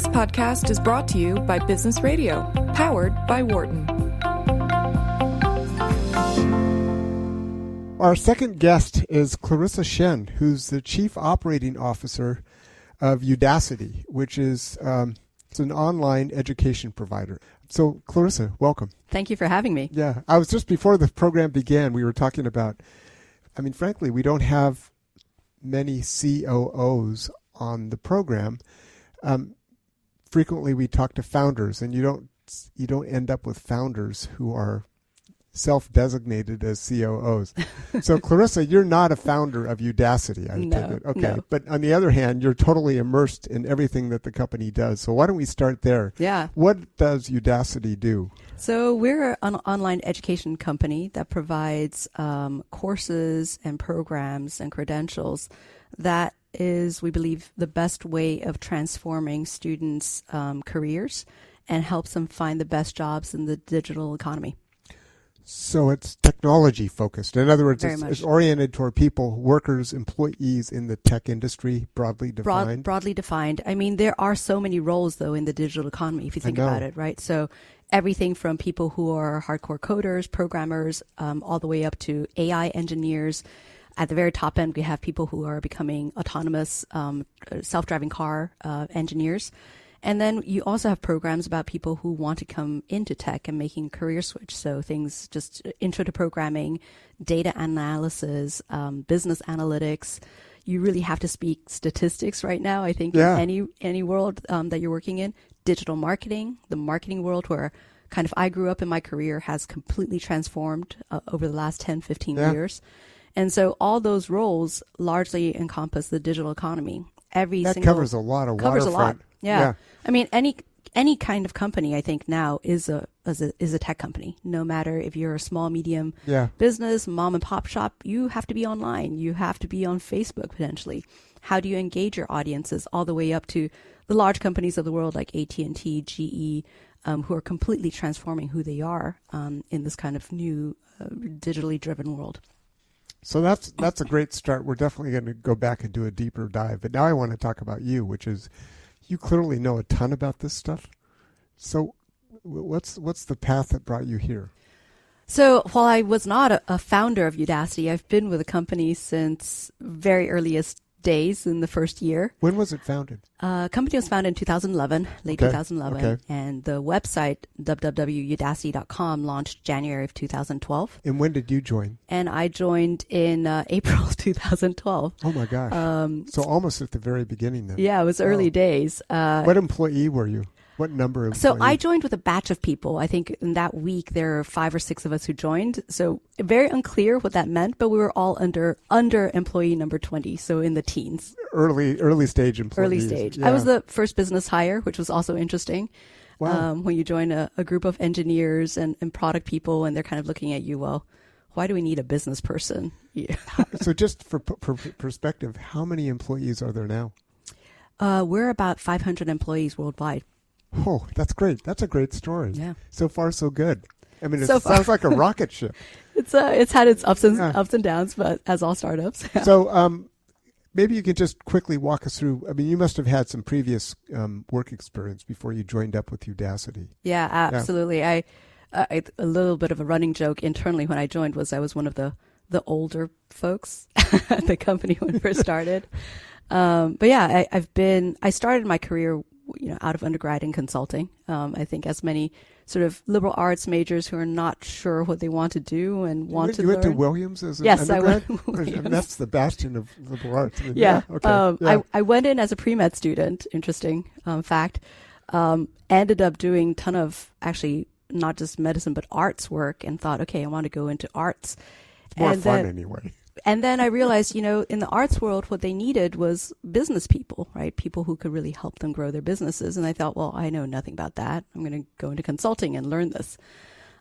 This podcast is brought to you by Business Radio, powered by Wharton. Our second guest is Clarissa Shen, who's the Chief Operating Officer of Udacity, which is um, it's an online education provider. So, Clarissa, welcome. Thank you for having me. Yeah, I was just before the program began, we were talking about, I mean, frankly, we don't have many COOs on the program. Um, frequently, we talk to founders, and you don't you don't end up with founders who are self-designated as COOs. so, Clarissa, you're not a founder of Udacity, I no, take it. Okay, no. but on the other hand, you're totally immersed in everything that the company does. So, why don't we start there? Yeah. What does Udacity do? So we're an online education company that provides um, courses and programs and credentials that is, we believe, the best way of transforming students' um, careers and helps them find the best jobs in the digital economy. So it's technology focused. In other words, it's, it's oriented toward people, workers, employees in the tech industry, broadly Broad, defined. broadly defined. I mean, there are so many roles though in the digital economy if you think about it, right? So everything from people who are hardcore coders, programmers, um, all the way up to AI engineers. At the very top end, we have people who are becoming autonomous, um, self-driving car uh, engineers. And then you also have programs about people who want to come into tech and making career switch. So things just intro to programming, data analysis, um, business analytics. You really have to speak statistics right now. I think Yeah. in any any world um, that you're working in, digital marketing, the marketing world where kind of I grew up in my career has completely transformed uh, over the last 10, 15 Yeah. years. And so all those roles largely encompass the digital economy. Every that single covers a lot of covers a lot. waterfront. Yeah. I mean, any any kind of company, I think now is a is a is a tech company. No matter if you're a small, medium Yeah. business, mom and pop shop, you have to be online. You have to be on Facebook potentially. How do you engage your audiences all the way up to the large companies of the world like AT and T, GE, um, who are completely transforming who they are um, in this kind of new uh, digitally driven world. So that's that's a great start. We're definitely going to go back and do a deeper dive. But now I want to talk about you, which is you clearly know a ton about this stuff. So what's what's the path that brought you here? So while I was not a, a founder of Udacity, I've been with the company since very earliest days in the first year. When was it founded? Uh, company was founded in 2011, late Okay, 2011, okay. and the website www.udacity.com launched January of 2012. And when did you join? And I joined in uh, April 2012. Oh my gosh. Um, so almost at the very beginning then. yeah, it was early Wow. days. Uh, What employee were you? What number of So I joined with a batch of people. I think in that week there were five or six of us who joined. So very unclear what that meant, but we were all under under employee number twenty, so in the teens, early early stage employees. early stage. Yeah. I was the first business hire, which was also interesting. Wow. Um, when you join a, a group of engineers and, and product people, and they're kind of looking at you, well, why do we need a business person? Yeah. so just for, for perspective, how many employees are there now? Uh, we're about 500 employees worldwide. Oh, that's great. That's a great story. Yeah. So far, so good. I mean, it So sounds like a rocket ship. It's uh, it's had its ups and Yeah. ups and downs, but as all startups. So, um, maybe you can just quickly walk us through. I mean, you must have had some previous um, work experience before you joined up with Udacity. Yeah, absolutely. I, I a little bit of a running joke internally when I joined was I was one of the the older folks at the company when it first started. Um, but yeah, I, I've been. I started my career, you know, out of undergrad in consulting. Um, I think as many sort of liberal arts majors who are not sure what they want to do and want you, to you went to. Williams as an Yes, I undergrad? went I mean, Williams. that's the bastion of liberal arts. I mean, yeah. Okay. Um, yeah. I, I went in as a pre med student. Interesting um, fact. Um, ended up doing ton of actually not just medicine but arts work, and thought, okay, I want to go into arts. More and fun then, anyway. And then I realized, you know, in the arts world, what they needed was business people, right? People who could really help them grow their businesses. And I thought, well, I know nothing about that. I'm going to go into consulting and learn this.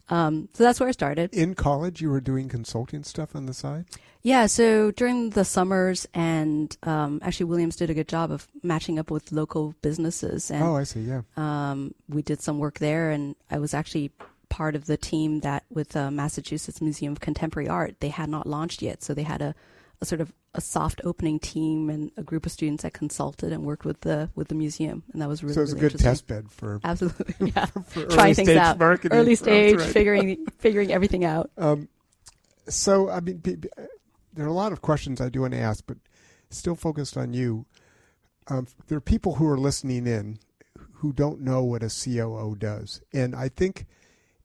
Um, so that's where I started. In college, you were doing consulting stuff on the side. Yeah, so during the summers, and um, actually, Williams did a good job of matching up with local businesses, and oh, I see. Yeah. um, we did some work there. And I was actually part of the team that with uh, Massachusetts Museum of Contemporary Art, they had not launched yet, so they had a a sort of a soft opening team and a group of students that consulted and worked with the with the museum, and that was really so it's really a good test bed for absolutely yeah for trying early things stage out marketing. early stage right. figuring figuring everything out. Um, so I mean, there are a lot of questions I do want to ask, but still focused on you. Um, there are people who are listening in who don't know what a COO does, and I think,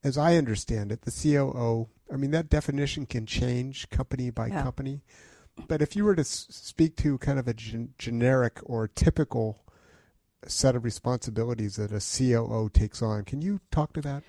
as I understand it, the COO. I mean, that definition can change company by Yeah. company. But if you were to speak to kind of a gen- generic or typical set of responsibilities that a COO takes on, can you talk to that?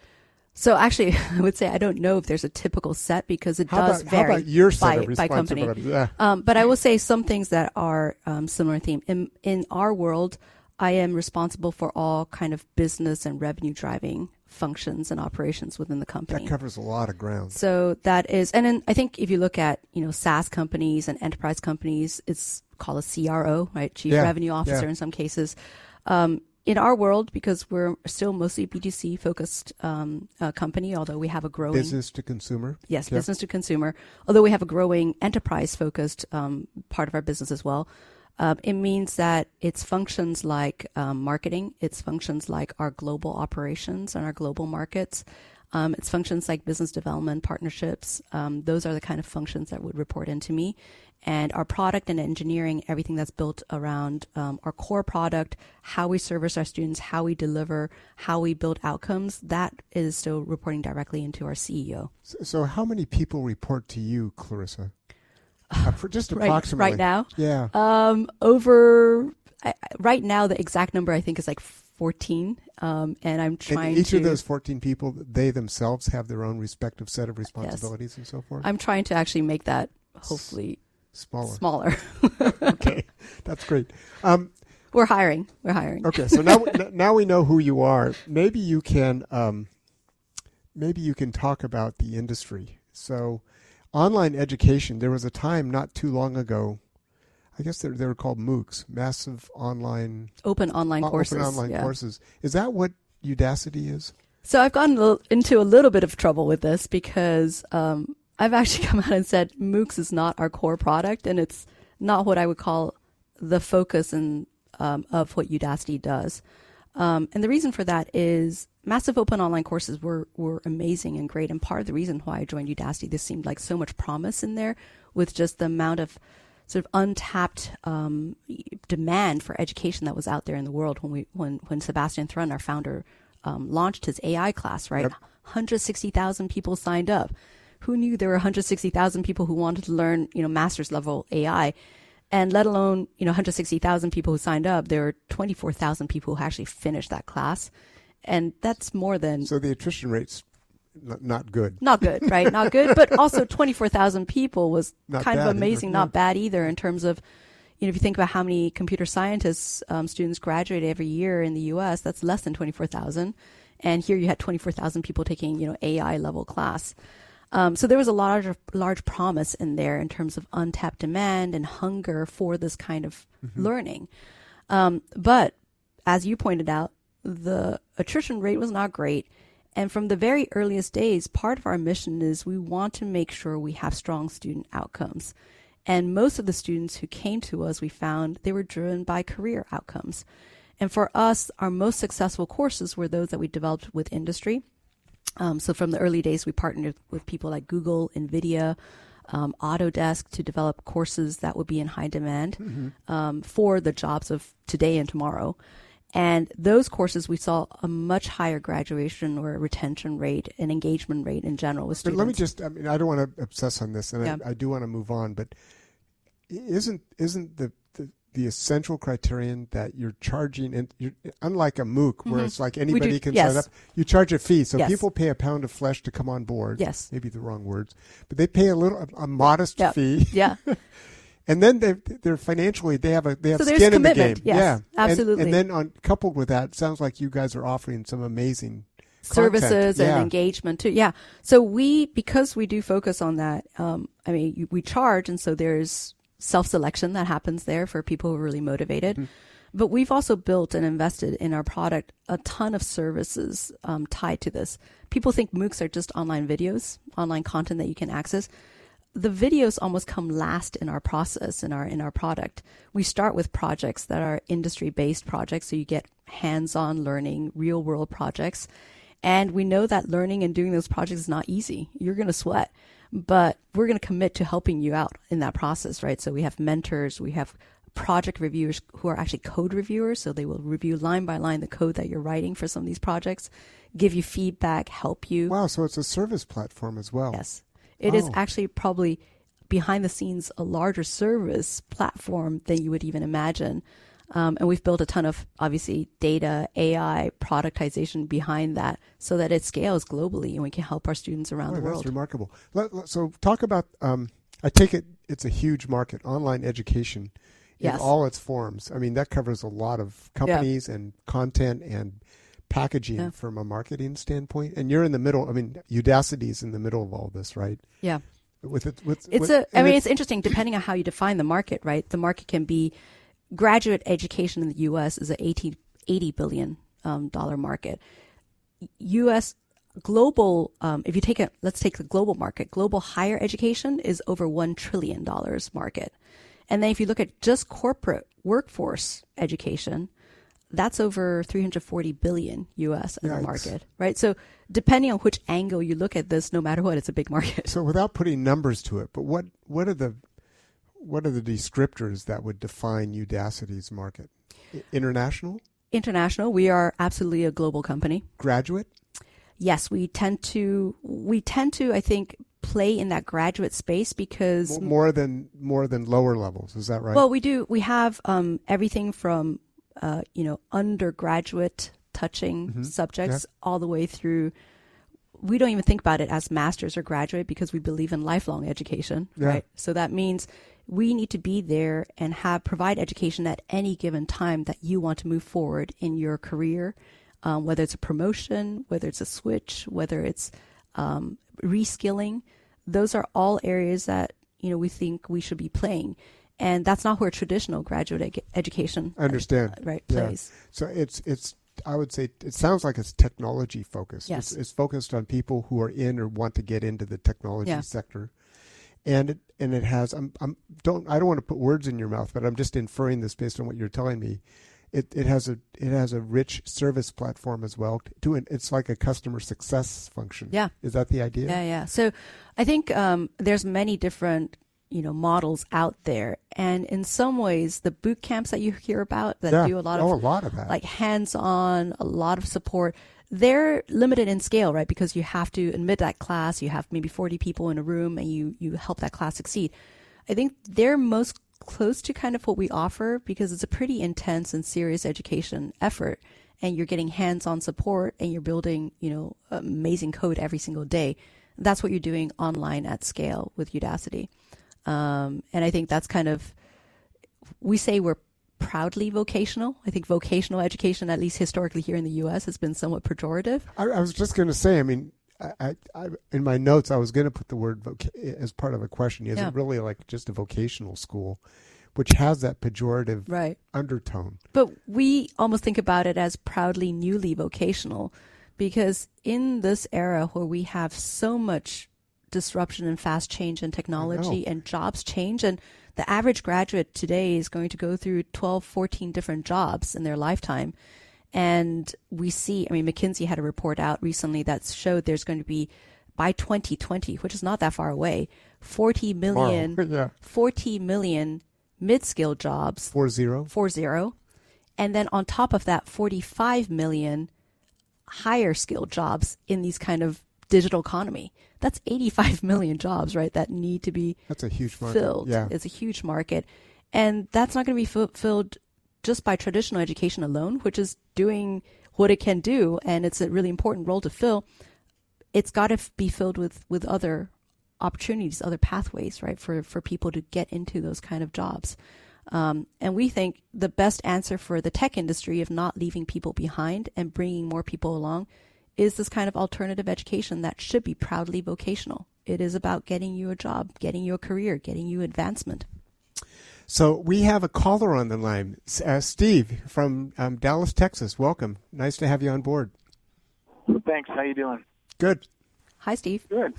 So actually, I would say I don't know if there's a typical set because it How does about, vary how about your by, by company. Yeah. Um, but I will say some things that are um, similar theme. In in our world, I am responsible for all kind of business and revenue driving functions and operations within the company. That covers a lot of ground. So that is, and then I think if you look at you know SaaS companies and enterprise companies, it's called a CRO, right? Chief Yeah, Revenue Officer yeah. in some cases. Um, in our world, because we're still mostly B2C focused um, uh, company, although we have a growing Business to consumer. Yes, Yeah. business to consumer. Although we have a growing enterprise focused um, part of our business as well, um, it means that it's functions like um, marketing, it's functions like our global operations and our global markets, um, it's functions like business development, partnerships. Um, those are the kind of functions that would report into me. And our product and engineering, everything that's built around um, our core product, how we service our students, how we deliver, how we build outcomes, that is still reporting directly into our CEO. So, so how many people report to you, Clarissa? Uh, just right, approximately. right now. Yeah. Um, over I, right now, the exact number I think is like 14. Um, and I'm and trying each to of those 14 people, they themselves have their own respective set of responsibilities and so forth. I'm trying to actually make that hopefully Smaller. smaller. okay. That's great. Um, We're hiring. We're hiring. okay. So now, now we know who you are. Maybe you can, um, maybe you can talk about the industry. So online education, there was a time not too long ago, I guess they they were called MOOCs, massive online Open online o- courses. Open online yeah. courses. Is that what Udacity is? So I've gotten into a little bit of trouble with this because um, I've actually come out and said MOOCs is not our core product, and it's not what I would call the focus and um, of what Udacity does. Um, and the reason for that is massive open online courses were were amazing and great, and part of the reason why I joined Udacity, this seemed like so much promise in there with just the amount of sort of untapped um, demand for education that was out there in the world when we when when Sebastian Thrun, our founder, um, launched his AI class. Right, Yep. 160,000 people signed up. Who knew there were 160,000 people who wanted to learn, you know, master's level AI? And let alone, you know, 160,000 people who signed up, there were 24,000 people who actually finished that class. And that's more than So the attrition rate's n- not good. not good, right? Not good, but also 24,000 people was Not kind of bad either, amazing, not bad either in terms of, you know, if you think about how many computer scientists um, students graduate every year in the U.S., that's less than 24,000. And here you had 24,000 people taking, you know, AI level class. Um, so there was a large, large promise in there in terms of untapped demand and hunger for this kind of learning. Um, but as you pointed out, the attrition rate was not great. And from the very earliest days, part of our mission is we want to make sure we have strong student outcomes. And most of the students who came to us, we found they were driven by career outcomes. And for us, our most successful courses were those that we developed with industry. Um, so from the early days, we partnered with people like Google, NVIDIA, um, Autodesk to develop courses that would be in high demand um, for the jobs of today and tomorrow. And those courses, we saw a much higher graduation or retention rate and engagement rate in general with But let me just, I mean, I don't want to obsess on this, and Yeah. I, I do want to move on, but isn't isn't the, the, essential criterion that you're charging, and you're, unlike a MOOC where it's like anybody can Mm-hmm. yes. sign up, you charge a fee. So Yes. people pay a pound of flesh to come on board. Yes. Maybe the wrong words, but they pay a little, a, a modest Yeah. fee. yeah. And then they they're financially they have a they have So skin in the game. Yes, yeah, absolutely. And, then on coupled with that, it sounds like you guys are offering some amazing services content. and engagement too. Yeah. So we, because we do focus on that, um, I mean, we charge, and so there's self-selection that happens there for people who are really motivated. Mm-hmm. But we've also built and invested in our product a ton of services um, tied to this. People think MOOCs are just online videos, online content that you can access. the videos almost come last in our process in our in our product. We start with projects that are industry based projects, so you get hands on learning, real world projects, and we know that learning and doing those projects is not easy. You're going to sweat, but we're going to commit to helping you out in that process, right? So we have mentors, we have project reviewers who are actually code reviewers, so they will review line by line the code that you're writing for some of these projects, give you feedback, help you. Wow, so it's a service platform as well. Yes. It is Oh. actually probably behind the scenes a larger service platform than you would even imagine. Um, and we've built a ton of obviously data, AI, productization behind that so that it scales globally and we can help our students around Oh, the world. that's remarkable. Let, let- so talk about. Um, I take it it's a huge market, online education in Yes. all its forms. I mean, that covers a lot of companies and content and packaging Yeah. from a marketing standpoint. And you're in the middle. I mean, Udacity is in the middle of all this, right? Yeah. With it, with It's with, a, I mean, it's interesting depending on how you define the market, right? The market can be graduate education in the U.S. is a 80, 80 billion um, dollar market. U.S. global, um, if you take it, let's take the global market. Global higher education is over one trillion dollars market, and then if you look at just corporate workforce education, that's over 340 billion US as a market, right? So depending on which angle you look at this, no matter what, it's a big market. So without putting numbers to it, but what what are the what are the descriptors that would define Udacity's market? International, international. We are absolutely a global company. graduate, Yes, we tend to we tend to I think play in that graduate space because more than more than lower levels. Is that right? well we do we have um, everything from uh, you know undergraduate touching Mm-hmm. subjects all the way through. We don't even think about it as masters or graduate because we believe in lifelong education, Yeah. right? So that means we need to be there and have provide education at any given time that you want to move forward in your career, um, whether it's a promotion, whether it's a switch, whether it's um, reskilling. Those are all areas that you know we think we should be playing, and that's not where traditional graduate ed- education I understand. uh, right Yeah. So it's it's I would say it sounds like it's technology focused. Yes. It's, it's focused on people who are in or want to get into the technology Yeah. sector. And it and it has I'm I'm don't I don't want to put words in your mouth, but I'm just inferring this based on what you're telling me. It it has a it has a rich service platform as well. To an, it's like a customer success function. Yeah. Is that the idea? Yeah, yeah. So I think um, there's many different you know models out there, and in some ways, the boot camps that you hear about that Yeah. do a lot oh, of a lot of that. like hands-on, a lot of support. They're limited in scale, right? Because you have to admit that class, you have maybe 40 people in a room, and you you help that class succeed. I think they're most close to kind of what we offer because it's a pretty intense and serious education effort, and you're getting hands-on support, and you're building, you know, amazing code every single day. That's what you're doing online at scale with Udacity, um, and I think that's kind of we say we're proudly vocational. I think vocational education, at least historically here in the U.S., has been somewhat pejorative. I, I was just going to say. I mean, I, I, in my notes I was going to put the word voca- as part of a question. Is Yeah. it really like just a vocational school, which has that pejorative Right. undertone? But we almost think about it as proudly newly vocational because in this era where we have so much disruption and fast change in technology and jobs change and the average graduate today is going to go through 12 14 different jobs in their lifetime and we see i mean mckinsey had a report out recently that showed there's going to be by 2020 which is not that far away 40 million Tomorrow. yeah, 40 million mid-skill jobs four zero. four zero, and then on top of that, forty five million higher skilled jobs in these kind of digital economy. That's eighty five million jobs, right? That need to be That's a huge market. filled. Yeah, It's a huge market, and that's not going to be filled just by traditional education alone, which is doing what it can do, and it's a really important role to fill. It's got to be filled with with other opportunities, other pathways, right, for for people to get into those kind of jobs. Um, and we think the best answer for the tech industry of not leaving people behind and bringing more people along is this kind of alternative education that should be proudly vocational. It is about getting you a job, getting you a career, getting you advancement. So we have a caller on the line, uh, Steve from um, Dallas, Texas. Welcome. Nice to have you on board. Thanks. How you doing? Good. Hi, Steve. Good.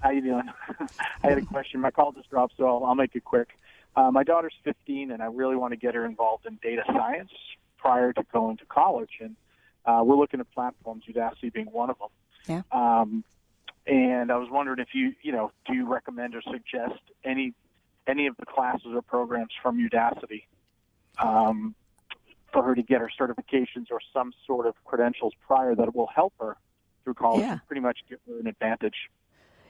How you doing? I had a question. My call just dropped, so I'll, I'll make it quick. Uh, my daughter's 15, and I really want to get her involved in data science prior to going to college. And uh, we're looking at platforms, Udacity being one of them. Yeah. Um, and I was wondering if you, you know, do you recommend or suggest any any of the classes or programs from Udacity um, for her to get her certifications or some sort of credentials prior that will help her through college Yeah. and pretty much give her an advantage.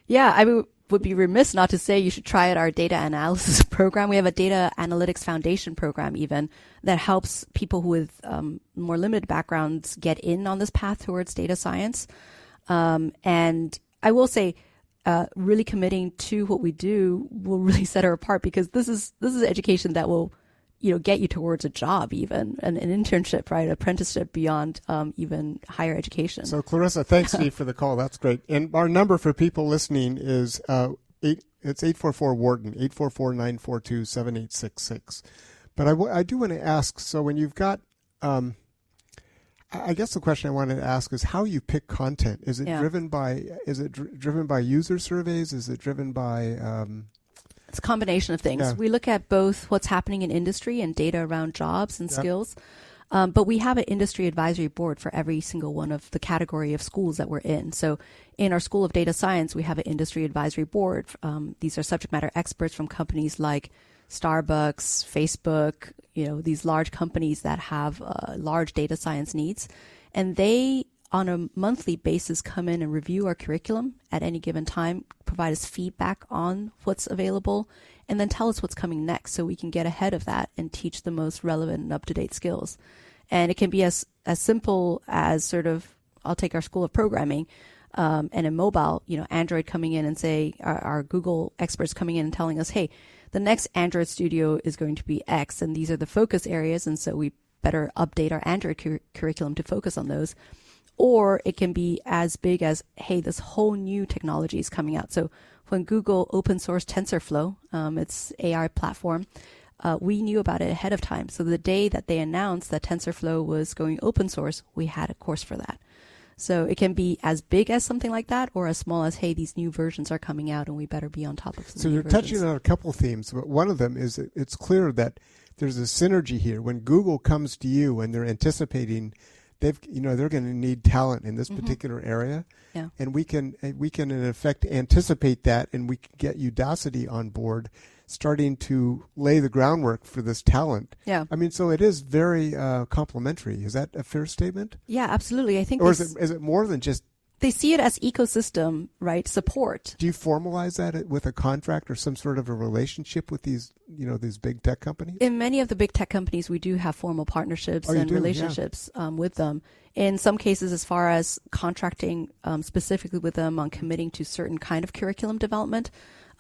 Yeah, I would would be remiss not to say you should try out our data analysis program. We have a data analytics foundation program even that helps people with um, more limited backgrounds get in on this path towards data science. Um, and I will say, uh, really committing to what we do will really set her apart because this is this is education that will you know get you towards a job even an, an internship right apprenticeship beyond um, even higher education So, Clarissa, thanks, Steve, for the call. That's great. And our number for people listening is uh, eight. It's eight four four Wharton eight four four nine four two seven eight six six. But I, w- I do want to ask. So, when you've got, um, I I guess the question I wanted to ask is how you pick content. Is it Yeah. driven by? Is it dr- driven by user surveys? Is it driven by? Um, It's a combination of things. Yeah. We look at both what's happening in industry and data around jobs and Yep. skills. Um, but we have an industry advisory board for every single one of the category of schools that we're in. So in our School of Data Science, we have an industry advisory board. Um, these are subject matter experts from companies like Starbucks, Facebook, you know, these large companies that have uh, large data science needs. And they, on a monthly basis, come in and review our curriculum at any given time, provide us feedback on what's available, and then tell us what's coming next so we can get ahead of that and teach the most relevant and up to date skills. And it can be as, as simple as sort of, I'll take our School of Programming. Um, and in mobile, you know, Android coming in and say, our, our Google experts coming in and telling us, hey, the next Android studio is going to be X, and these are the focus areas, and so we better update our Android cur- curriculum to focus on those. Or it can be as big as, hey, this whole new technology is coming out. So when Google open source TensorFlow, um, its AI platform, uh, we knew about it ahead of time. So the day that they announced that TensorFlow was going open source, we had a course for that. So it can be as big as something like that, or as small as, hey, these new versions are coming out, and we better be on top of. Some So you're versions. touching on a couple themes, but one of them is it's clear that there's a synergy here. When Google comes to you and they're anticipating, they've you know they're going to need talent in this particular area, Mm-hmm. Yeah. and we can we can in effect anticipate that, and we can get Udacity on board, starting to lay the groundwork for this talent. Yeah. I mean, so it is very uh, complementary. Is that a fair statement, Yeah, absolutely. I think or is it is it more than just? They see it as ecosystem, right? Support. Do you formalize that with a contract or some sort of a relationship with these, you know, these big tech companies? In many of the big tech companies, we do have formal partnerships Oh, and do? Yeah. relationships um, with them. In some cases, as far as contracting um, specifically with them on committing to certain kind of curriculum development.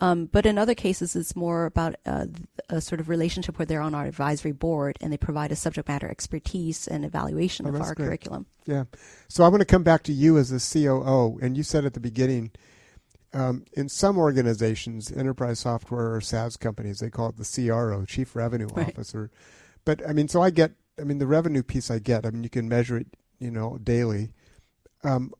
Um, but in other cases, it's more about uh, a sort of relationship where they're on our advisory board and they provide a subject matter expertise and evaluation Oh, of our great. curriculum. Yeah. So I want to come back to you as the COO, and you said at the beginning, um, in some organizations, enterprise software or SaaS companies, they call it the CRO, Chief Revenue Right. Officer. But I mean, so I get, I mean, the revenue piece I get. I mean, you can measure it, you know, daily. Um,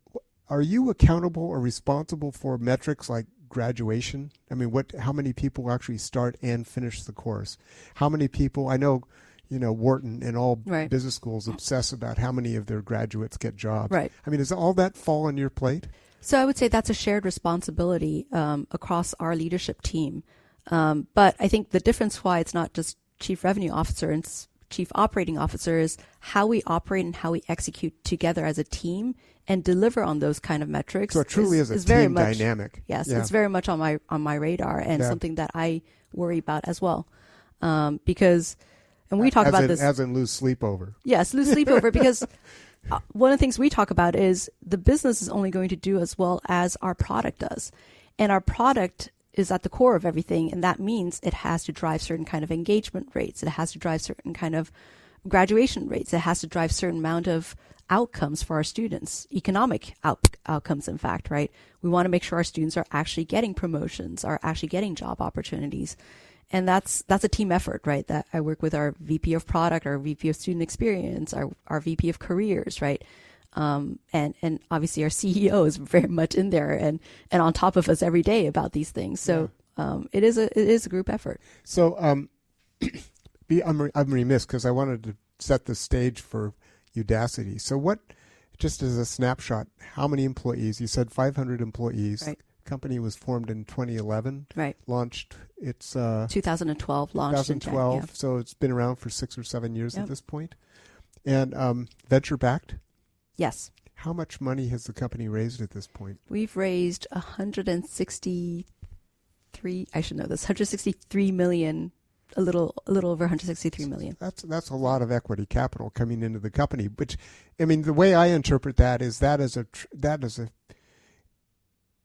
are you accountable or responsible for metrics like graduation? I mean, what, how many people actually start and finish the course? How many people? I know, you know, Wharton and all Right. business schools obsess about how many of their graduates get jobs. Right. I mean, does all that fall on your plate? So I would say that's a shared responsibility um, across our leadership team. Um, but I think the difference why it's not just chief revenue officer and chief operating officer is how we operate and how we execute together as a team and deliver on those kind of metrics. So it truly is, a very team much, dynamic. Yes, Yeah. it's very much on my on my radar and Yeah. something that I worry about as well. Um, because, and we talk as about in, this as in lose sleep over. Yes, lose sleep over because uh, one of the things we talk about is the business is only going to do as well as our product does. And our product is at the core of everything. And that means it has to drive certain kind of engagement rates. It has to drive certain kind of graduation rates. It has to drive certain amount of outcomes for our students, economic out- outcomes, in fact, right? We want to make sure our students are actually getting promotions, are actually getting job opportunities and that's that's a team effort, right? That I work with our VP of product, our VP of student experience, our our VP of careers, right? Um, and and obviously our CEO is very much in there and and on top of us every day about these things. So um, it is a it is a group effort. So um, be, I'm, re- I'm remiss because I wanted to set the stage for Udacity. So what, just as a snapshot, how many employees? You said 500 employees. Right. Company was formed in 2011. Right. Launched its uh, 2012 launched in Jan- 2012. yeah. So it's been around for six or seven years Yep. at this point. And um, venture backed. Yes. How much money has the company raised at this point? We've raised 163 I should know this 163 million a little a little over 163 million. That's that's a lot of equity capital coming into the company. Which, I mean, the way I interpret that is that is a that is a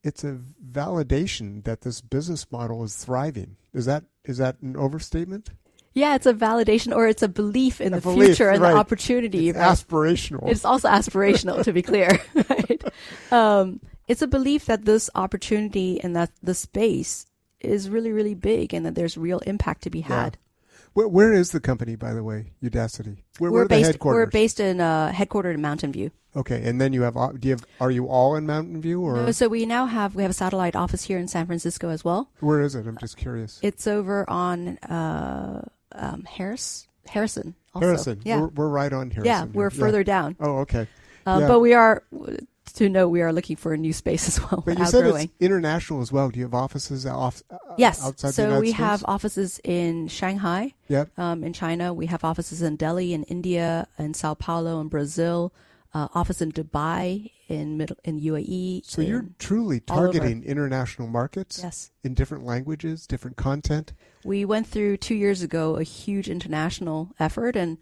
it's a validation that this business model is thriving. Is that is that an overstatement? Yeah, it's a validation or it's a belief in A the belief, future and right. the opportunity. It's right? aspirational. It's also aspirational, to be clear. Right? Um, it's a belief that this opportunity and that the space is really, really big, and that there's real impact to be had. where, where is the company, by the way? Udacity. Where, where we're the based. headquarters? We're based in uh, headquartered in Mountain View. Okay, and then you have. uh, Do you have? Are you all in Mountain View, or No, so we now have we have a satellite office here in San Francisco as well. where is it? I'm just curious. It's over on uh, um, Harris Harrison. Also. Harrison. Yeah. We're, we're right on Harrison. yeah, we're further down. Oh, okay. Uh, Yeah. But we are to know we are looking for a new space as well. But you said outgrowing. it's international as well. Do you have offices off, uh, Yes. outside so we States? have offices in Shanghai, Yep. um, in China. We have offices in Delhi, in India, in Sao Paulo, in Brazil. Uh, office in Dubai, in middle in UAE. So you're truly targeting international markets yes. in different languages, different content. We went through two years ago a huge international effort, and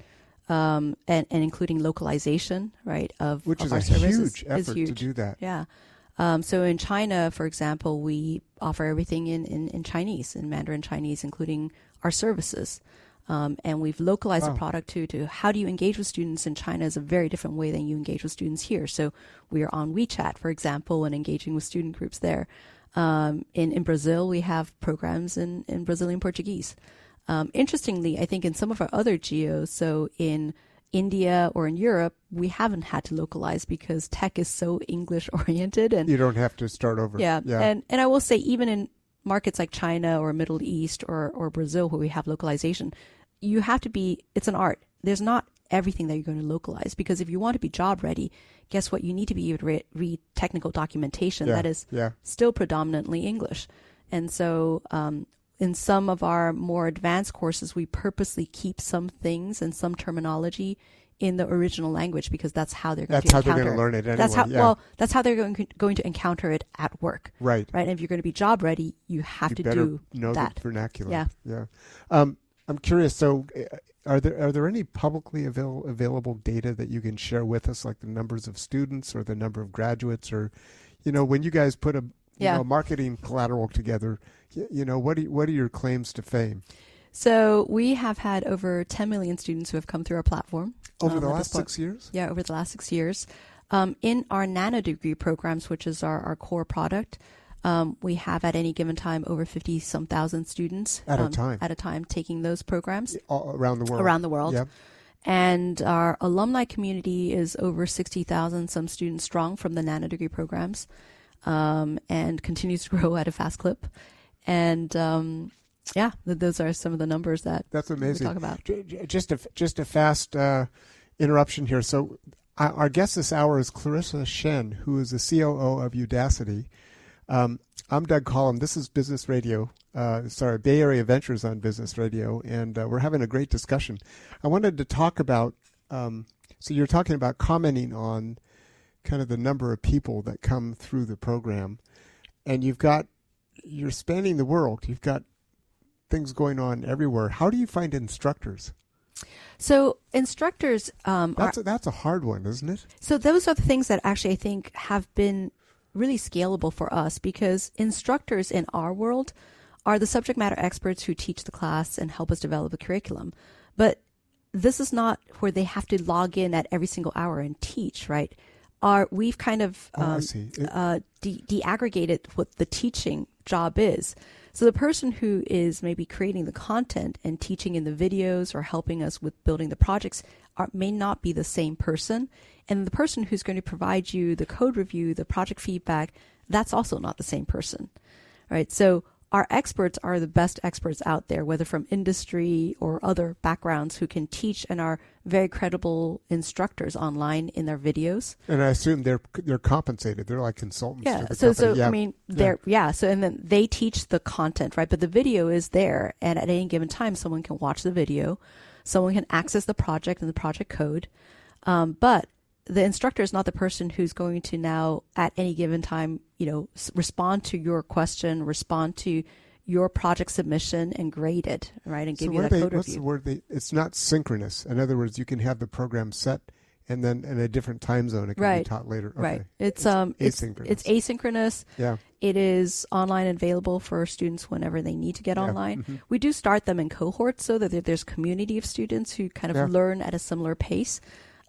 um, and, and including localization, right? Of Which of is our a services huge effort huge. to do that. Yeah. Um, so in China, for example, we offer everything in, in, in Chinese, in Mandarin Chinese, including our services. Um, and we've localized Wow. the product to, to how do you engage with students in China is a very different way than you engage with students here. So we are on WeChat, for example, and engaging with student groups there. Um, in, in Brazil, we have programs in, in Brazilian Portuguese. Um, interestingly, I think in some of our other geos, so in India or in Europe, we haven't had to localize because tech is so English oriented and You don't have to start over. yeah. Yeah. And and I will say even in markets like China or Middle East or or Brazil where we have localization, you have to be it's an art. There's not everything that you're going to localize because if you want to be job ready, guess what? You need to be able to re- read technical documentation yeah. that is yeah. still predominantly English. And so, um, in some of our more advanced courses, we purposely keep some things and some terminology in the original language because that's how they're going That's to how they're going to learn it anyway. That's how yeah. well. That's how they're going going to encounter it at work, right. right? And if you're going to be job ready, you have You to do know that. vernacular. Yeah. Yeah. Um, I'm curious. So, uh, are there are there any publicly avail- available data that you can share with us, like the numbers of students or the number of graduates, or, you know, when you guys put a you Yeah. know, marketing collateral together, you, you know, what do you, what are your claims to fame So we have had over 10 million students who have come through our platform over um, the last six years? Yeah, over the last six years. Um, in our nano degree programs, which is our, our core product, um, we have at any given time over 50 some thousand students At a um, time. at a time taking those programs All around the world. around the world. Yep. And our alumni community is over 60,000 some students strong from the nano degree programs um, and continues to grow at a fast clip. And um, yeah, th- those are some of the numbers that That's we amazing. talk about. Just a just a fast uh, interruption here. So, our guest this hour is Clarissa Shen, who is the COO of Udacity. Um, I'm Doug Collom. This is Business Radio. Uh, sorry, Bay Area Ventures on Business Radio, and uh, we're having a great discussion. I wanted to talk about. Um, so you're talking about commenting on kind of the number of people that come through the program, and you've got you're spanning the world. You've got things going on everywhere. How do you find instructors? So instructors um, are That's a, that's a hard one, isn't it? So those are the things that actually I think have been really scalable for us because instructors in our world are the subject matter experts who teach the class and help us develop the curriculum. But this is not where they have to log in at every single hour and teach, right? Our, we've kind of Oh, um, see. It- uh, de- de-aggregated what the teaching job is. So the person who is maybe creating the content and teaching in the videos or helping us with building the projects are, may not be the same person. And the person who's going to provide you the code review, the project feedback, that's also not the same person. Right? So our experts are the best experts out there, whether from industry or other backgrounds who can teach and are very credible instructors online in their videos. And I assume they're they're compensated. They're like consultants. Yeah. So company. so yeah. I mean they're yeah. yeah. So and then they teach the content, right? But the video is there, and at any given time, someone can watch the video, someone can access the project and the project code, um, but the instructor is not the person who's going to now at any given time, you know, respond to your question, respond to your project submission and grade it, right, and give so you that they, code what's review. the word? They, it's not synchronous. In other words, you can have the program set and then in a different time zone it can right. be taught later. Okay. Right. It's, um it's asynchronous. it's asynchronous. Yeah. It is online and available for students whenever they need to get Yeah. online. Mhm. We do start them in cohorts so that there's community of students who kind of Yeah. learn at a similar pace.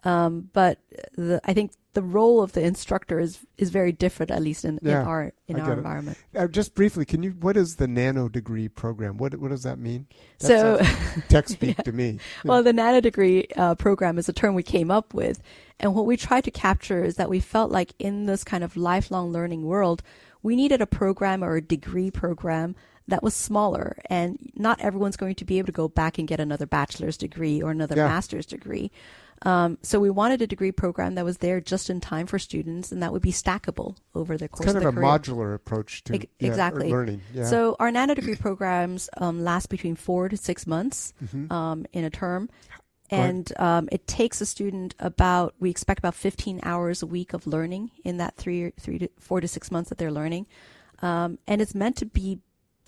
Um, but the, I think the role of the instructor is is very different, at least in, Yeah, in our in our it. environment. Uh, just briefly, can you? What is the nano degree program? What what does that mean? That so, tech speak to me. well, the nano degree uh, program is a term we came up with, and what we tried to capture is that we felt like in this kind of lifelong learning world, we needed a program or a degree program that was smaller, and not everyone's going to be able to go back and get another bachelor's degree or another Yeah. master's degree. Um, so we wanted a degree program that was there just in time for students, and that would be stackable over the It's course kind of of a career. modular approach to Ex- yeah, exactly. learning. Yeah. So our nano degree programs um, last between four to six months Mhm. um, in a term, and um, it takes a student about we expect about 15 hours a week of learning in that three three to four to six months that they're learning, um, and it's meant to be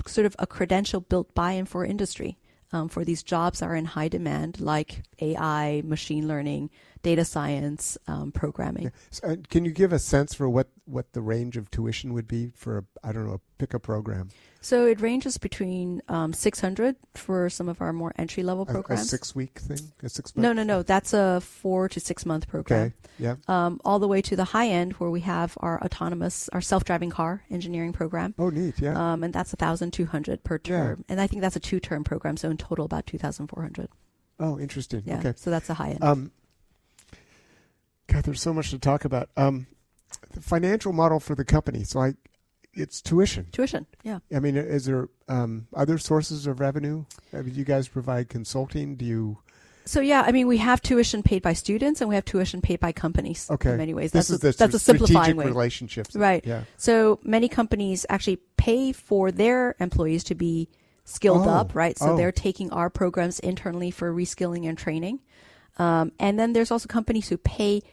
sort of a credential built by and for industry. Um, for these jobs that are in high demand, like AI, machine learning, data science, um, programming. So, uh, can you give a sense for what, what the range of tuition would be for a I don't know a pick a program So it ranges between um, 600 for some of our more entry level a, a six week thing a six no, month no, no. That's a four to six month program. okay yeah Um, all the way to the high end where we have our autonomous, our self driving car engineering program. oh neat yeah Um, and that's 1,200 per Yeah. term. And I think that's a two term program. So in total, about 2,400. oh interesting Yeah. okay So that's the high end. um God there's so much to talk about um the financial model for the company so I it's tuition Tuition. Yeah. I mean is there um other sources of revenue I mean, you guys provide consulting do you So yeah, I mean, we have tuition paid by students and we have tuition paid by companies okay in many ways. this That's is a, the that's a simplifying way. relationships Right. yeah So many companies actually pay for their employees to be skilled Oh, up, right? So oh. they're taking our programs internally for reskilling and training. Um, and then there's also companies who pay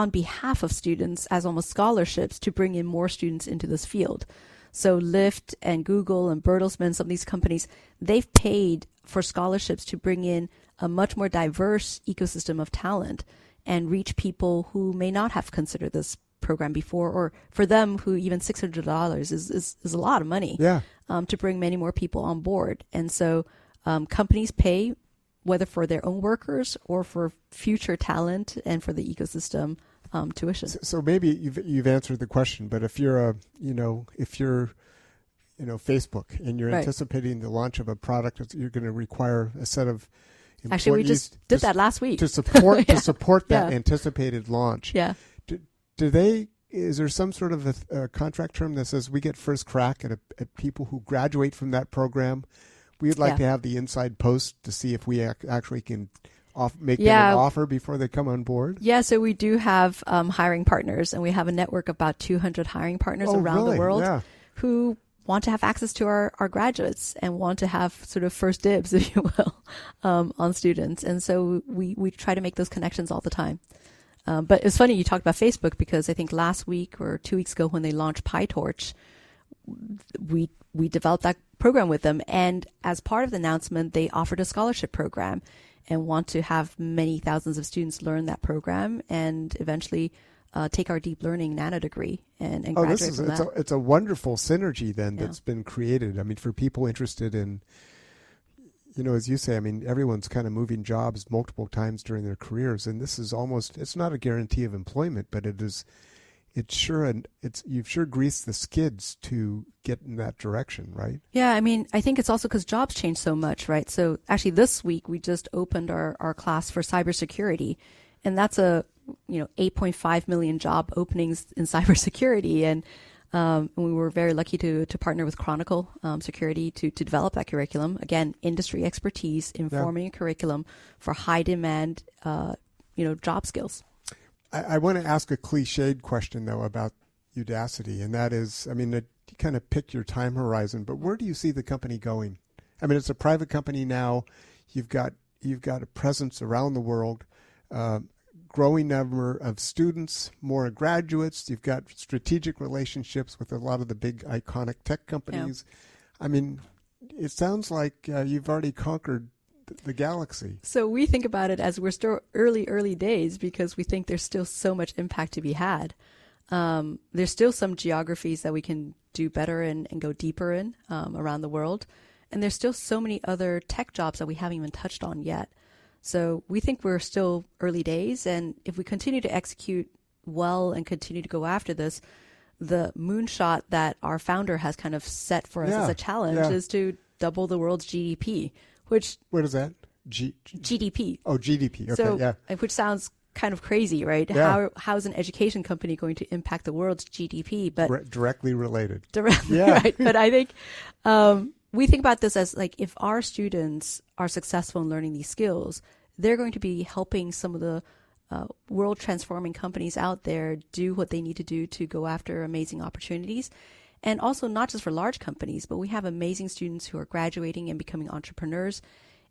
on behalf of students as almost scholarships to bring in more students into this field. So Lyft and Google and Bertelsmann, some of these companies, they've paid for scholarships to bring in a much more diverse ecosystem of talent and reach people who may not have considered this program before, or for them who even six hundred dollars is, is is a lot of money yeah um, to bring many more people on board. And so um, companies pay whether for their own workers or for future talent and for the ecosystem um, tuition. So, so maybe you've you've answered the question, but if you're a you know if you're you know Facebook and you're Right. anticipating the launch of a product, you're going to require a set of Actually, we just did to, that last week. to support Yeah. to support that Yeah. anticipated launch. yeah. Do they? Is there some sort of a, a contract term that says we get first crack at, a, at people who graduate from that program? We'd like Yeah. to have the inside post to see if we ac- actually can off, make Yeah. them an offer before they come on board. Yeah, so we do have um, hiring partners, and we have a network of about 200 hiring partners oh, around really? the world Yeah. who want to have access to our, our graduates and want to have sort of first dibs, if you will, um, on students. And so we, we try to make those connections all the time. Um, but it's funny you talked about Facebook because I think last week or two weeks ago when they launched PyTorch, we we developed that program with them, and as part of the announcement, they offered a scholarship program and want to have many thousands of students learn that program and eventually uh, take our deep learning nano degree and, and Oh, graduate this is from it's that. a, it's a wonderful synergy then Yeah. that's been created. I mean, for people interested in, you know, as you say, I mean, everyone's kind of moving jobs multiple times during their careers, and this is almost it's not a guarantee of employment, but it is it's sure and it's you've sure greased the skids to get in that direction, right? Yeah, I mean, I think it's also because jobs change so much, right? So actually, this week we just opened our our class for cybersecurity, and that's a you know 8.5 million job openings in cybersecurity, and um, and we were very lucky to to partner with Chronicle um, Security to to develop that curriculum. Again, industry expertise informing yeah. a curriculum for high demand, uh, you know, job skills. I, I want to ask a cliched question though about Udacity, and that is, I mean, you kind of pick your time horizon, but where do you see the company going? I mean, it's a private company now. You've got you've got a presence around the world, uh, growing number of students, more graduates. You've got strategic relationships with a lot of the big iconic tech companies. Yeah. I mean, it sounds like uh, you've already conquered the galaxy. So we think about it as we're still early, early days because we think there's still so much impact to be had. Um, there's still some geographies that we can do better in and go deeper in um, around the world. And there's still so many other tech jobs that we haven't even touched on yet. So we think we're still early days. And if we continue to execute well and continue to go after this, the moonshot that our founder has kind of set for us yeah, as a challenge yeah. is to double the world's GDP which what is that? G- GDP. Oh, GDP. Okay, so, yeah. Which sounds kind of crazy, right? Yeah. How how's an education company going to impact the world's GDP? But Re- directly related. Directly, yeah. right? But I think um, we think about this as like if our students are successful in learning these skills, they're going to be helping some of the uh, world transforming companies out there do what they need to do to go after amazing opportunities and also not just for large companies, but we have amazing students who are graduating and becoming entrepreneurs.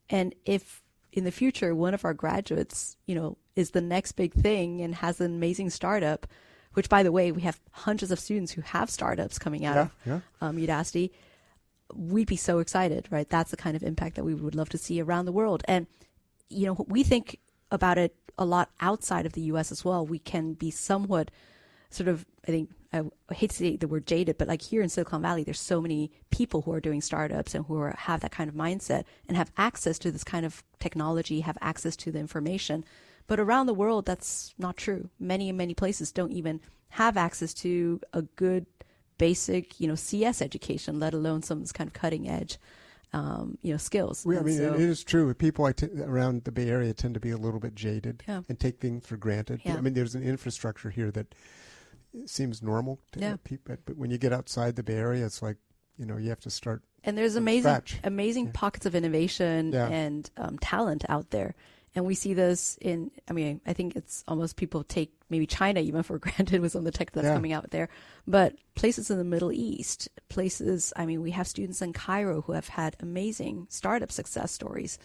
And if in the future one of our graduates, you know, is the next big thing and has an amazing startup, which by the way, we have hundreds of students who have startups coming out yeah, of yeah. Um, Udacity, we'd be so excited, right? That's the kind of impact that we would love to see around the world. And, you know, we think about it a lot outside of the US as well. We can be somewhat sort of, I think, I hate to say the word jaded, but like here in Silicon Valley, there's so many people who are doing startups and who are, have that kind of mindset and have access to this kind of technology, have access to the information. But around the world, that's not true. Many, many places don't even have access to a good basic, you know, CS education, let alone some of this kind of cutting edge. Um, you know, skills. Well, I mean, so, it is true. People around the Bay Area tend to be a little bit jaded yeah. and take things for granted. Yeah. I mean, there's an infrastructure here that seems normal to yeah. people, but when you get outside the Bay Area, it's like you know you have to start. And there's amazing, scratch. amazing yeah. pockets of innovation yeah. and um, talent out there, and we see this in. I mean, I think it's almost people take maybe China even for granted with some of the tech that's coming out there, but places in the Middle East, places. I mean, we have students in Cairo who have had amazing startup success stories.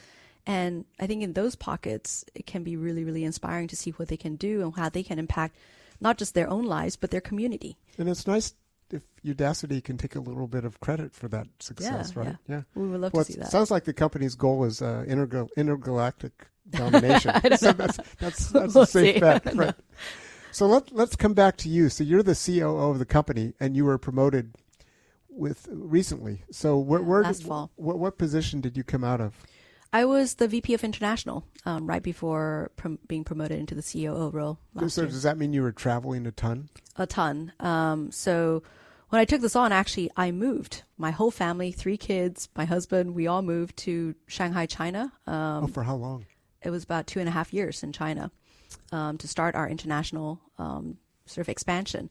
And I think in those pockets, it can be really, really inspiring to see what they can do and how they can impact not just their own lives, but their community. And it's nice if Udacity can take a little bit of credit for that success, yeah, right? Yeah. yeah. We would love well, to see that. Sounds like the company's goal is uh, intergal- intergalactic domination. so that's that's, that's we'll a safe see. bet, right? So let let's come back to you. So you're the COO of the company, and you were promoted with recently. So where, where last did, fall. What, what position did you come out of? I was the VP of International um, right before prom- being promoted into the COO role. So year. does that mean you were traveling a ton? A ton. Um, so when I took this on, actually, I moved. My whole family, three kids, my husband, we all moved to Shanghai, China. Um, oh, for how long? It was about two and a half years in China um, to start our international um, sort of expansion.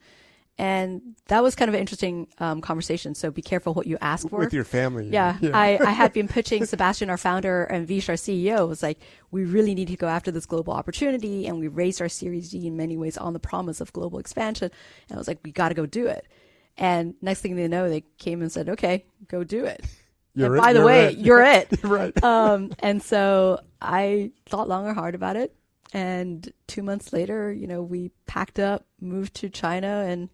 And that was kind of an interesting um, conversation. So be careful what you ask for. With your family. Yeah. yeah. I, I had been pitching Sebastian, our founder, and Vish, our CEO, was like, we really need to go after this global opportunity. And we raised our Series D in many ways on the promise of global expansion. And I was like, we got to go do it. And next thing they know, they came and said, okay, go do it. You're and by it, the you're way, it. you're it. right. Um, and so I thought long and hard about it. And two months later, you know, we packed up, moved to China, and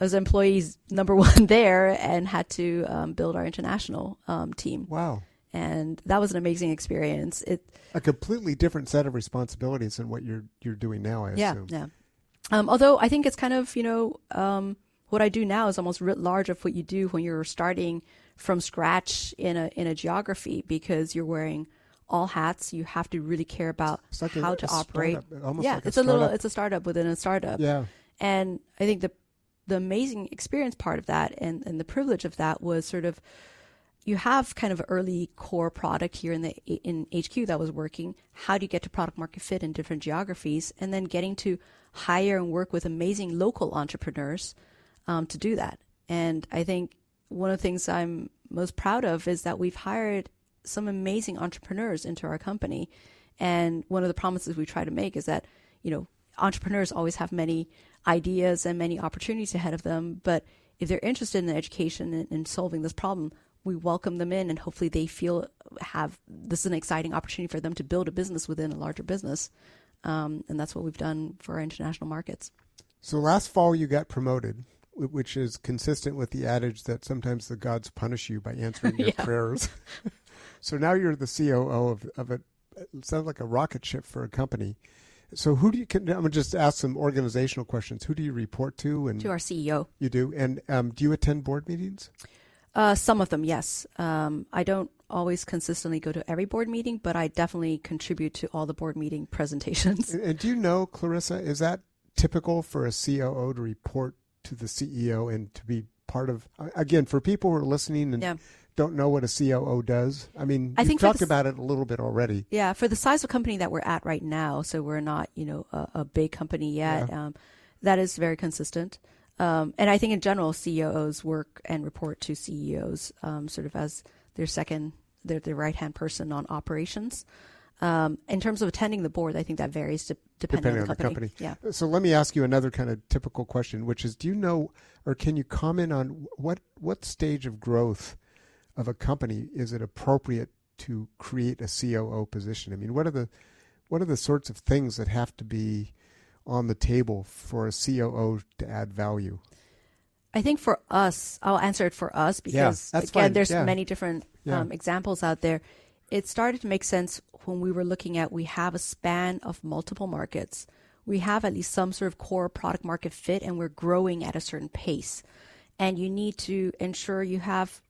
was employees number one there and had to um, build our international um, team. Wow. And that was an amazing experience. It a completely different set of responsibilities than what you're you're doing now. I yeah, assume. yeah. Um, although I think it's kind of you know um, what I do now is almost writ large of what you do when you're starting from scratch in a in a geography because you're wearing all hats. You have to really care about like how a, to a operate. startup, yeah, like it's a, a little it's a startup within a startup. Yeah. And I think the the amazing experience part of that and, and the privilege of that was sort of you have kind of early core product here in the in HQ that was working. How do you get to product market fit in different geographies, and then getting to hire and work with amazing local entrepreneurs um, to do that. And I think one of the things I'm most proud of is that we've hired some amazing entrepreneurs into our company. And one of the promises we try to make is that you know entrepreneurs always have many ideas and many opportunities ahead of them, but if they're interested in education and, and solving this problem, we welcome them in and hopefully they feel have this is an exciting opportunity for them to build a business within a larger business. Um, and that's what we've done for our international markets. So last fall you got promoted which is consistent with the adage that sometimes the gods punish you by answering your prayers. So now you're the coo of, of a it sounds like a rocket ship for a company so who do you can, i'm going to just ask some organizational questions who do you report to and to our ceo you do and um, do you attend board meetings Uh, some of them, yes. Um, I don't always consistently go to every board meeting, but I definitely contribute to all the board meeting presentations. And, and do you know, Clarissa, is that typical for a COO to report to the CEO and to be part of? Again, for people who are listening and Yeah. Don't know what a COO does, I mean, I think talked the about it a little bit already. Yeah, for the size of company that we're at right now, so we're not, you know, a, a big company yet. Um, that is very consistent. Um, and I think in general, CEOs work and report to CEOs, um, sort of as their second, their, their right hand person on operations. Um, in terms of attending the board, I think that varies de- depending, Depending on the company. Yeah. So let me ask you another kind of typical question, which is, do you know, or can you comment on what what stage of growth of a company is it appropriate to create a COO position? I mean, what are the what are the sorts of things that have to be on the table for a COO to add value? I think for us, I'll answer it for us because that's again, fine. there's Yeah. many different Yeah. um, examples out there. It started to make sense when we were looking at we have a span of multiple markets. We have at least some sort of core product market fit, and we're growing at a certain pace. And you need to ensure you have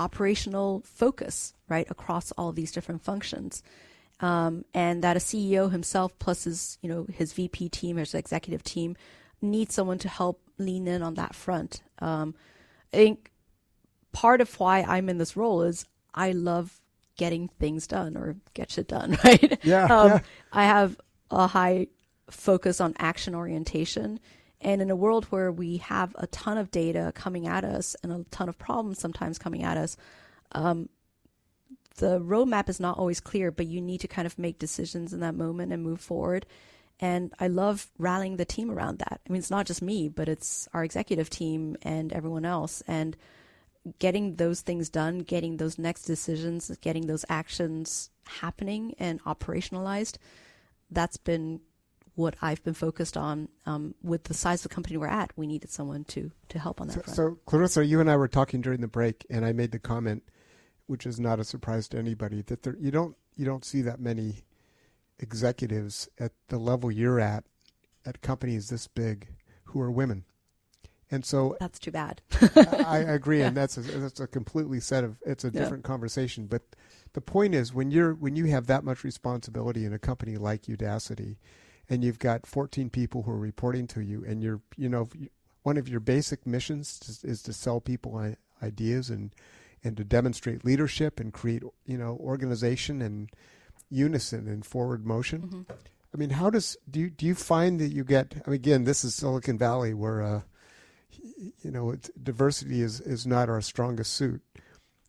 operational focus right across all these different functions um, and that a CEO himself plus his you know his VP team or his executive team needs someone to help lean in on that front. Um, I think part of why I'm in this role is I love getting things done or get shit done, right? Yeah, um, yeah. I have a high focus on action orientation. And in a world where we have a ton of data coming at us and a ton of problems sometimes coming at us, um, the roadmap is not always clear, but you need to kind of make decisions in that moment and move forward. And I love rallying the team around that. I mean, it's not just me, but it's our executive team and everyone else. And getting those things done, getting those next decisions, getting those actions happening and operationalized, that's been what I've been focused on. Um, with the size of the company we're at, we needed someone to to help on that So, front. so, Clarissa, you and I were talking during the break, and I made the comment, which is not a surprise to anybody, that there, you don't you don't see that many executives at the level you're at at companies this big who are women, and so that's too bad. I, I agree, and that's a, that's a completely set of it's a Yeah. different conversation. But the point is, when you're when you have that much responsibility in a company like Udacity, and you've got 14 people who are reporting to you, and you're you know one of your basic missions is, to sell people ideas and and to demonstrate leadership and create you know organization and unison and forward motion. Mm-hmm. I mean, how does do you do you find that you get? I mean, again, this is Silicon Valley where. Uh, you know, it's, diversity is, is not our strongest suit.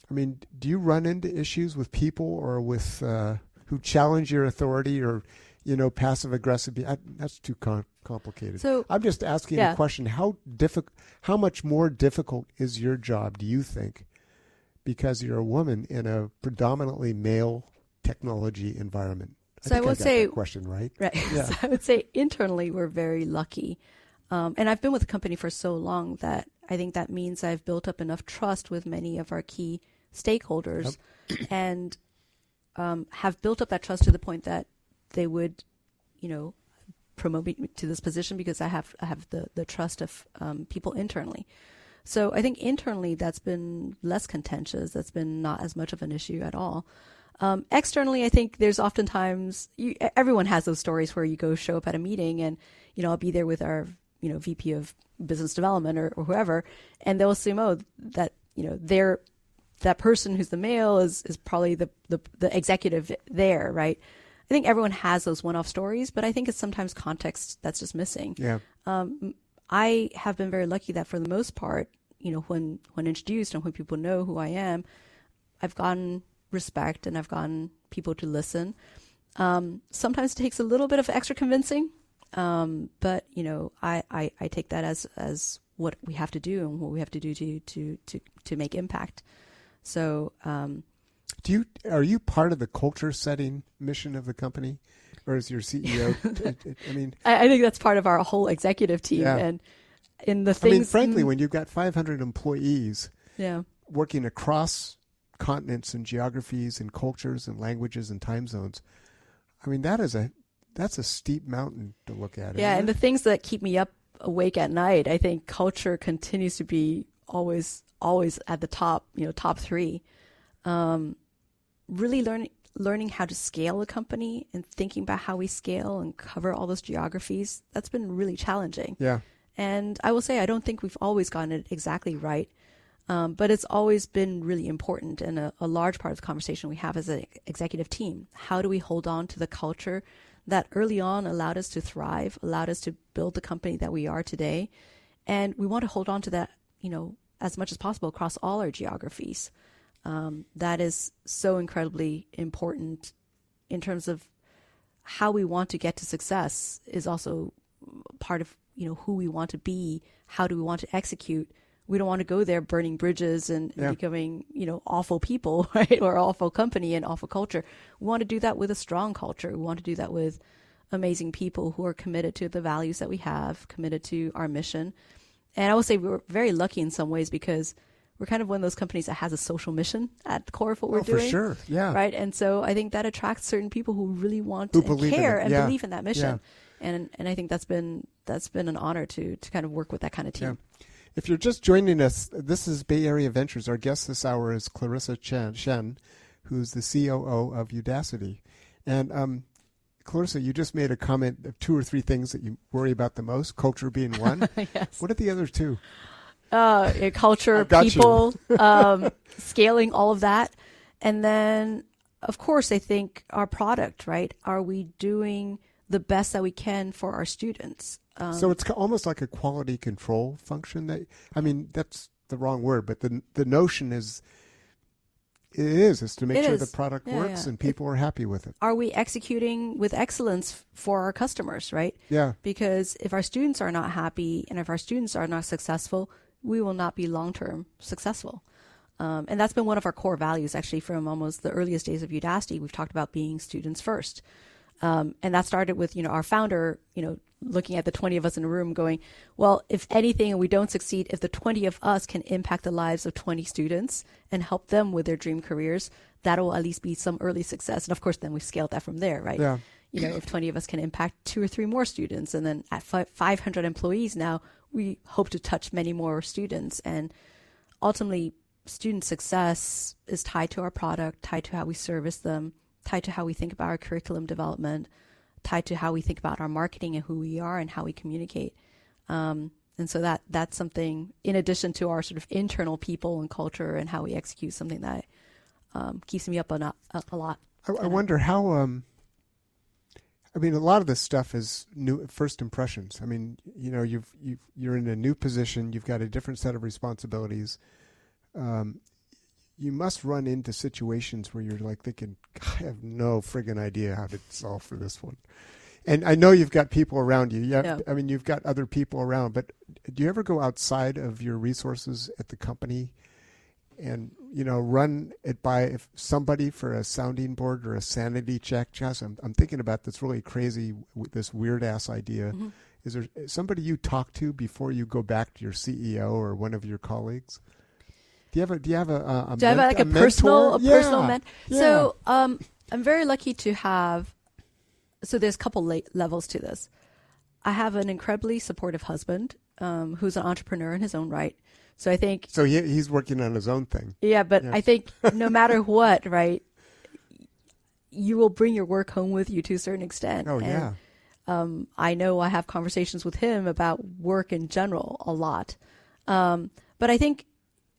I mean, do you run into issues with people or with uh, who challenge your authority or, you know, passive aggressive? be- I, that's too com- complicated. So- I'm just asking Yeah. a question: How difficult? How much more difficult is your job? Do you think? Because you're a woman in a predominantly male technology environment. So I think would got say- question right. Right. Yeah. So I would say internally we're very lucky. Um, and I've been with the company for so long that I think that means I've built up enough trust with many of our key stakeholders and um, have built up that trust to the point that they would, you know, promote me to this position because I have I have the, the trust of um, people internally. So I think internally that's been less contentious. That's been not as much of an issue at all. Um, externally, I think there's oftentimes you, everyone has those stories where you go show up at a meeting and you know I'll be there with our you know VP of business development or, or whoever, and they'll assume oh that you know they're that person who's the male is is probably the the, the executive there, right? I think everyone has those one-off stories, but I think it's sometimes context that's just missing. Yeah. Um, I have been very lucky that for the most part, you know, when when introduced and when people know who I am, I've gotten respect and I've gotten people to listen. Um, sometimes it takes a little bit of extra convincing, um, but you know, I, I, I take that as as what we have to do and what we have to do to to to to make impact. So, um, do you are you part of the culture setting mission of the company, or is your CEO? I mean, I, I, think that's part of our whole executive team, yeah. and in the things. I mean, frankly, mm, when you've got 500 employees, yeah, working across continents and geographies and cultures and languages and time zones, I mean that is a that's a steep mountain to look at. Yeah, and it? the things that keep me up awake at night, I think culture continues to be always always at the top, you know, top three. Um, really learning learning how to scale a company and thinking about how we scale and cover all those geographies, that's been really challenging. Yeah. And I will say, I don't think we've always gotten it exactly right. Um, but it's always been really important and a, a, large part of the conversation we have as an executive team. How do we hold on to the culture that early on allowed us to thrive, allowed us to build the company that we are today? And we want to hold on to that, you know, as much as possible across all our geographies. Um, that is so incredibly important in terms of how we want to get to success is also part of you know who we want to be how do we want to execute. We don't want to go there burning bridges and, yeah. becoming you know awful people right or awful company and awful culture. We want to do that with a strong culture. We want to do that with amazing people who are committed to the values that we have committed to our mission. And i will say we're very lucky in some ways because we're kind of one of those companies that has a social mission at the core of what we're oh, doing. For sure, yeah. Right, and so I think that attracts certain people who really want who and care and yeah. believe in that mission. Yeah. And and I think that's been that's been an honor to to kind of work with that kind of team. Yeah. If you're just joining us, this is Bay Area Ventures. Our guest this hour is Clarissa Chen, Shen, who's the COO of Udacity. And um, Clarissa, you just made a comment of two or three things that you worry about the most, culture being one. yes. What are the other two? Uh, culture, people, um, scaling all of that. And then, of course, I think our product, right? Are we doing the best that we can for our students? Um, so it's almost like a quality control function that, I mean, that's the wrong word, but the, the notion is, it is, is to make sure is. the product yeah, works yeah. and people are happy with it. Are we executing with excellence for our customers, right? Yeah. Because if our students are not happy and if our students are not successful, we will not be long term successful. Um, and that's been one of our core values, actually, from almost the earliest days of Udacity. We've talked about being students first. Um, and that started with, you know, our founder, you know, looking at the 20 of us in a room going, well, if anything we don't succeed, if the 20 of us can impact the lives of 20 students and help them with their dream careers, that will at least be some early success. And of course, then we scaled that from there, right? Yeah. You know, if 20 of us can impact two or three more students and then at 500 employees now, we hope to touch many more students. And ultimately, student success is tied to our product, tied to how we service them, tied to how we think about our curriculum development, tied to how we think about our marketing and who we are and how we communicate. Um, and so that that's something in addition to our sort of internal people and culture and how we execute something that um, keeps me up a, a, a lot. I, I wonder how um, I mean, a lot of this stuff is new first impressions. I mean, you know, you've you you're in a new position. You've got a different set of responsibilities. Um, you must run into situations where you're like thinking, I have no friggin' idea how to solve for this one. And I know you've got people around you. Yeah, I mean, you've got other people around. But do you ever go outside of your resources at the company and you know run it by somebody for a sounding board or a sanity check. just I'm, I'm thinking about this really crazy, this weird ass idea. Mm-hmm. Is there somebody you talk to before you go back to your CEO or one of your colleagues? Do you have a Do you have a, a, do I have like a, a personal a yeah. personal mentor? Yeah. So um, I'm very lucky to have. So there's a couple levels to this. I have an incredibly supportive husband um, who's an entrepreneur in his own right. So I think. So he, he's working on his own thing. Yeah, but yes. I think no matter what, right, you will bring your work home with you to a certain extent. Oh, and yeah. Um, I know I have conversations with him about work in general a lot. Um, but I think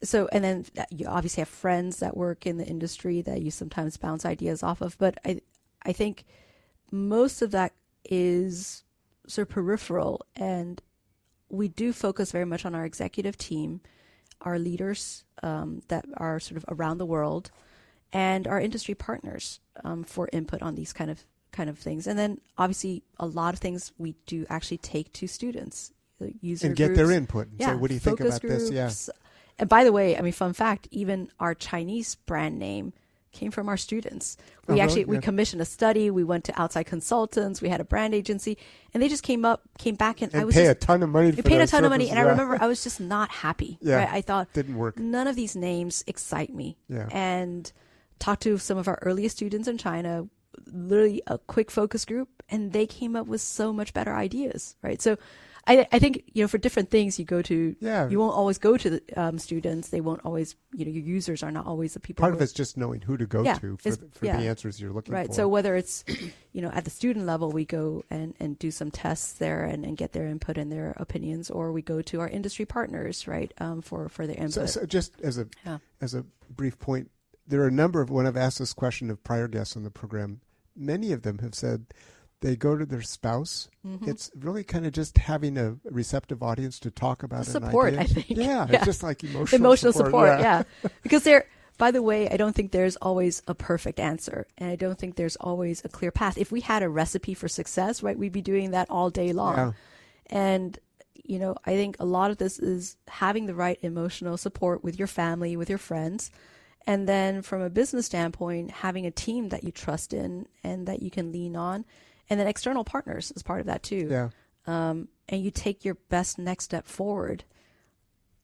so. And then you obviously have friends that work in the industry that you sometimes bounce ideas off of. But I, I think most of that is sort of peripheral, and we do focus very much on our executive team, our leaders um, that are sort of around the world, and our industry partners um, for input on these kind of kind of things. And then obviously a lot of things we do actually take to students, user and get groups. their input. And yeah, say, what do you think about this? Yeah. And by the way, I mean, fun fact: even our Chinese brand name came from our students. We Oh, actually we commissioned a study. We went to outside consultants. We had a brand agency, and they just came up, came back, and, I was pay just, a ton of money for paid a ton of money, and I remember I was just not happy. Yeah. right? I thought Didn't work. none of these names excite me. Yeah. And talked to some of our earliest students in China, literally a quick focus group, and they came up with so much better ideas, right? So I, I think, you know, for different things you go to, Yeah. you won't always go to the um, students. They won't always, you know, your users are not always the people. Part of it's just knowing who to go Yeah, to for, the, for yeah. the answers you're looking Right. for. Right so whether it's, you know, at the student level, we go and, and do some tests there and, and get their input and their opinions, or we go to our industry partners, right, um, for, for their input. So, so just as a Yeah. as a brief point, there are a number of when I've asked this question of prior guests on the program, many of them have said they go to their spouse. Mm-hmm. It's really kind of just having a receptive audience to talk about support. I think. Yeah, Yeah. it's just like emotional emotional support, yeah. yeah. because there by the way i don't think there's always a perfect answer and i don't think there's always a clear path if we had a recipe for success right we'd be doing that all day long Yeah. and you know i think a lot of this is having the right emotional support with your family with your friends and then from a business standpoint having a team that you trust in and that you can lean on and then external partners is part of that too Yeah. um, and you take your best next step forward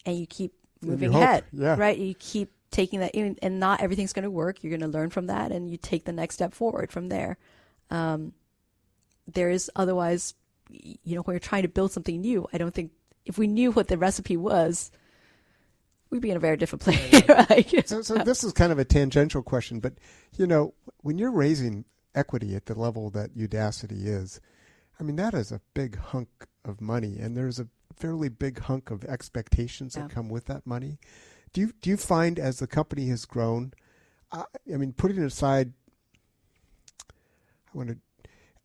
and you keep moving you ahead yeah. right you keep taking that in and not everything's going to work you're going to learn from that and you take the next step forward from there um, there is otherwise you know when you're trying to build something new i don't think if we knew what the recipe was we'd be in a very different place right? So, so this is kind of a tangential question, but you know, when you're raising equity at the level that Udacity is, I mean, that is a big hunk of money, and there's a fairly big hunk of expectations Yeah. that come with that money. Do you do you find as the company has grown? I, I mean, putting aside, I want to.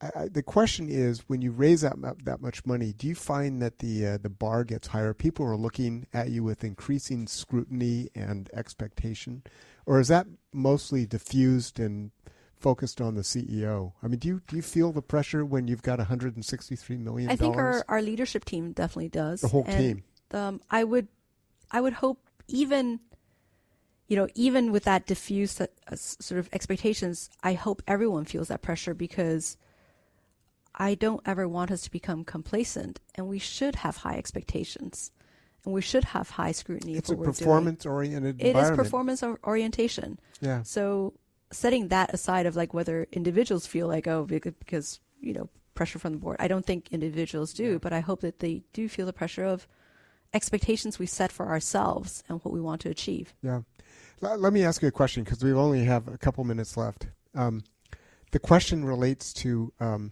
I, the question is, when you raise that that much money, do you find that the uh, the bar gets higher? People are looking at you with increasing scrutiny and expectation, or is that mostly diffused and focused on the CEO? I mean, do you do you feel the pressure when you've got 163 million? I think our, our leadership team definitely does. The whole And, team. Um, I would, I would hope even, you know, even with that diffuse uh, sort of expectations, I hope everyone feels that pressure because I don't ever want us to become complacent, and we should have high expectations, and we should have high scrutiny. it's a what we're doing. performance oriented It is performance or- orientation. Yeah. So setting that aside of like whether individuals feel like oh because you know pressure from the board, I don't think individuals do, but I hope that they do feel the pressure of expectations we set for ourselves and what we want to achieve. Yeah. L- let me ask you a question because we only have a couple minutes left. Um, the question relates to um,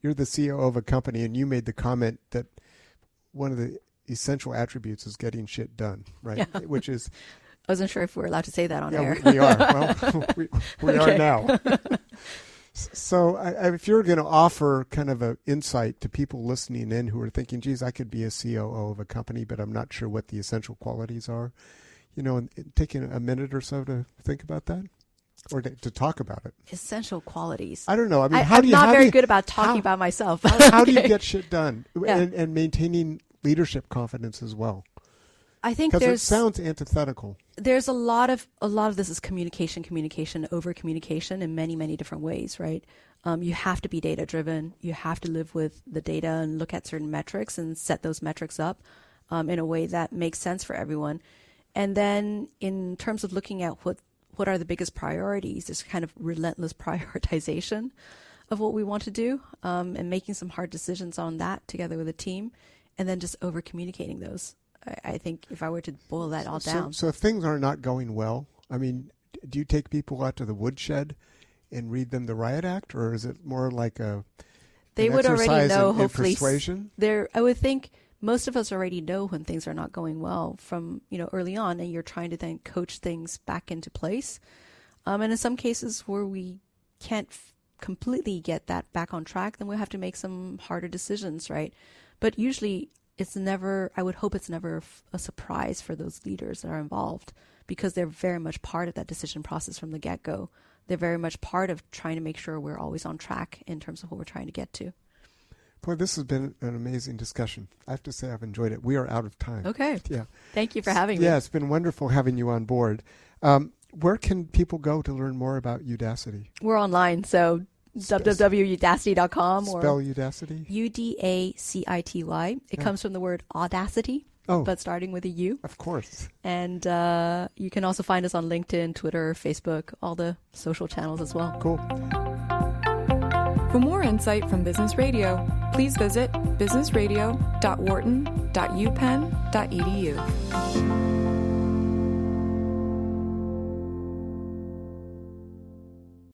you're the CEO of a company, and you made the comment that one of the essential attributes is getting shit done, right? Yeah. Which is I wasn't sure if we were allowed to say that on yeah, air. we, we are. Well, we, we are now. So, I, if you're going to offer kind of an insight to people listening in who are thinking, "Geez, I could be a COO of a company, but I'm not sure what the essential qualities are," you know, and, and taking a minute or so to think about that, or to, to talk about it. Essential qualities. I don't know. I mean, I, how am do you? not very you, good about talking how- about myself. How, how do you get shit done Yeah. and, and maintaining leadership confidence as well? I think Because it sounds antithetical. there's a lot of a lot of this is communication, communication, over communication in many many different ways, right? Um, you have to be data driven. You have to live with the data and look at certain metrics and set those metrics up um, in a way that makes sense for everyone. And then in terms of looking at what what are the biggest priorities, this kind of relentless prioritization of what we want to do um, and making some hard decisions on that together with a team, and then just over communicating those. I, I think if I were to boil that all So, down, so if things are not going well, I mean, do you take people out to the woodshed and read them the riot act, or is it more like a they would already know. in- in hopefully, s- persuasion? There, I would think most of us already know when things are not going well from you know early on, and you're trying to then coach things back into place. Um, and in some cases where we can't f- completely get that back on track, then we have to make some harder decisions, right? But usually, it's never. I would hope it's never a surprise for those leaders that are involved because they're very much part of that decision process from the get go. They're very much part of trying to make sure we're always on track in terms of what we're trying to get to. Boy, this has been an amazing discussion. I have to say I've enjoyed it. We are out of time. Okay. Yeah. Thank you for having me. Yeah, it's been wonderful having you on board. Um, where can people go to learn more about Udacity? We're online, so www.udacity.com or Spell Udacity? U D A C I T Y. It Yeah. comes from the word audacity, Oh, but starting with a U. of course. And uh, you can also find us on LinkedIn, Twitter, Facebook, all the social channels as well. Cool. For more insight from Business Radio, please visit businessradio.wharton.upenn.edu.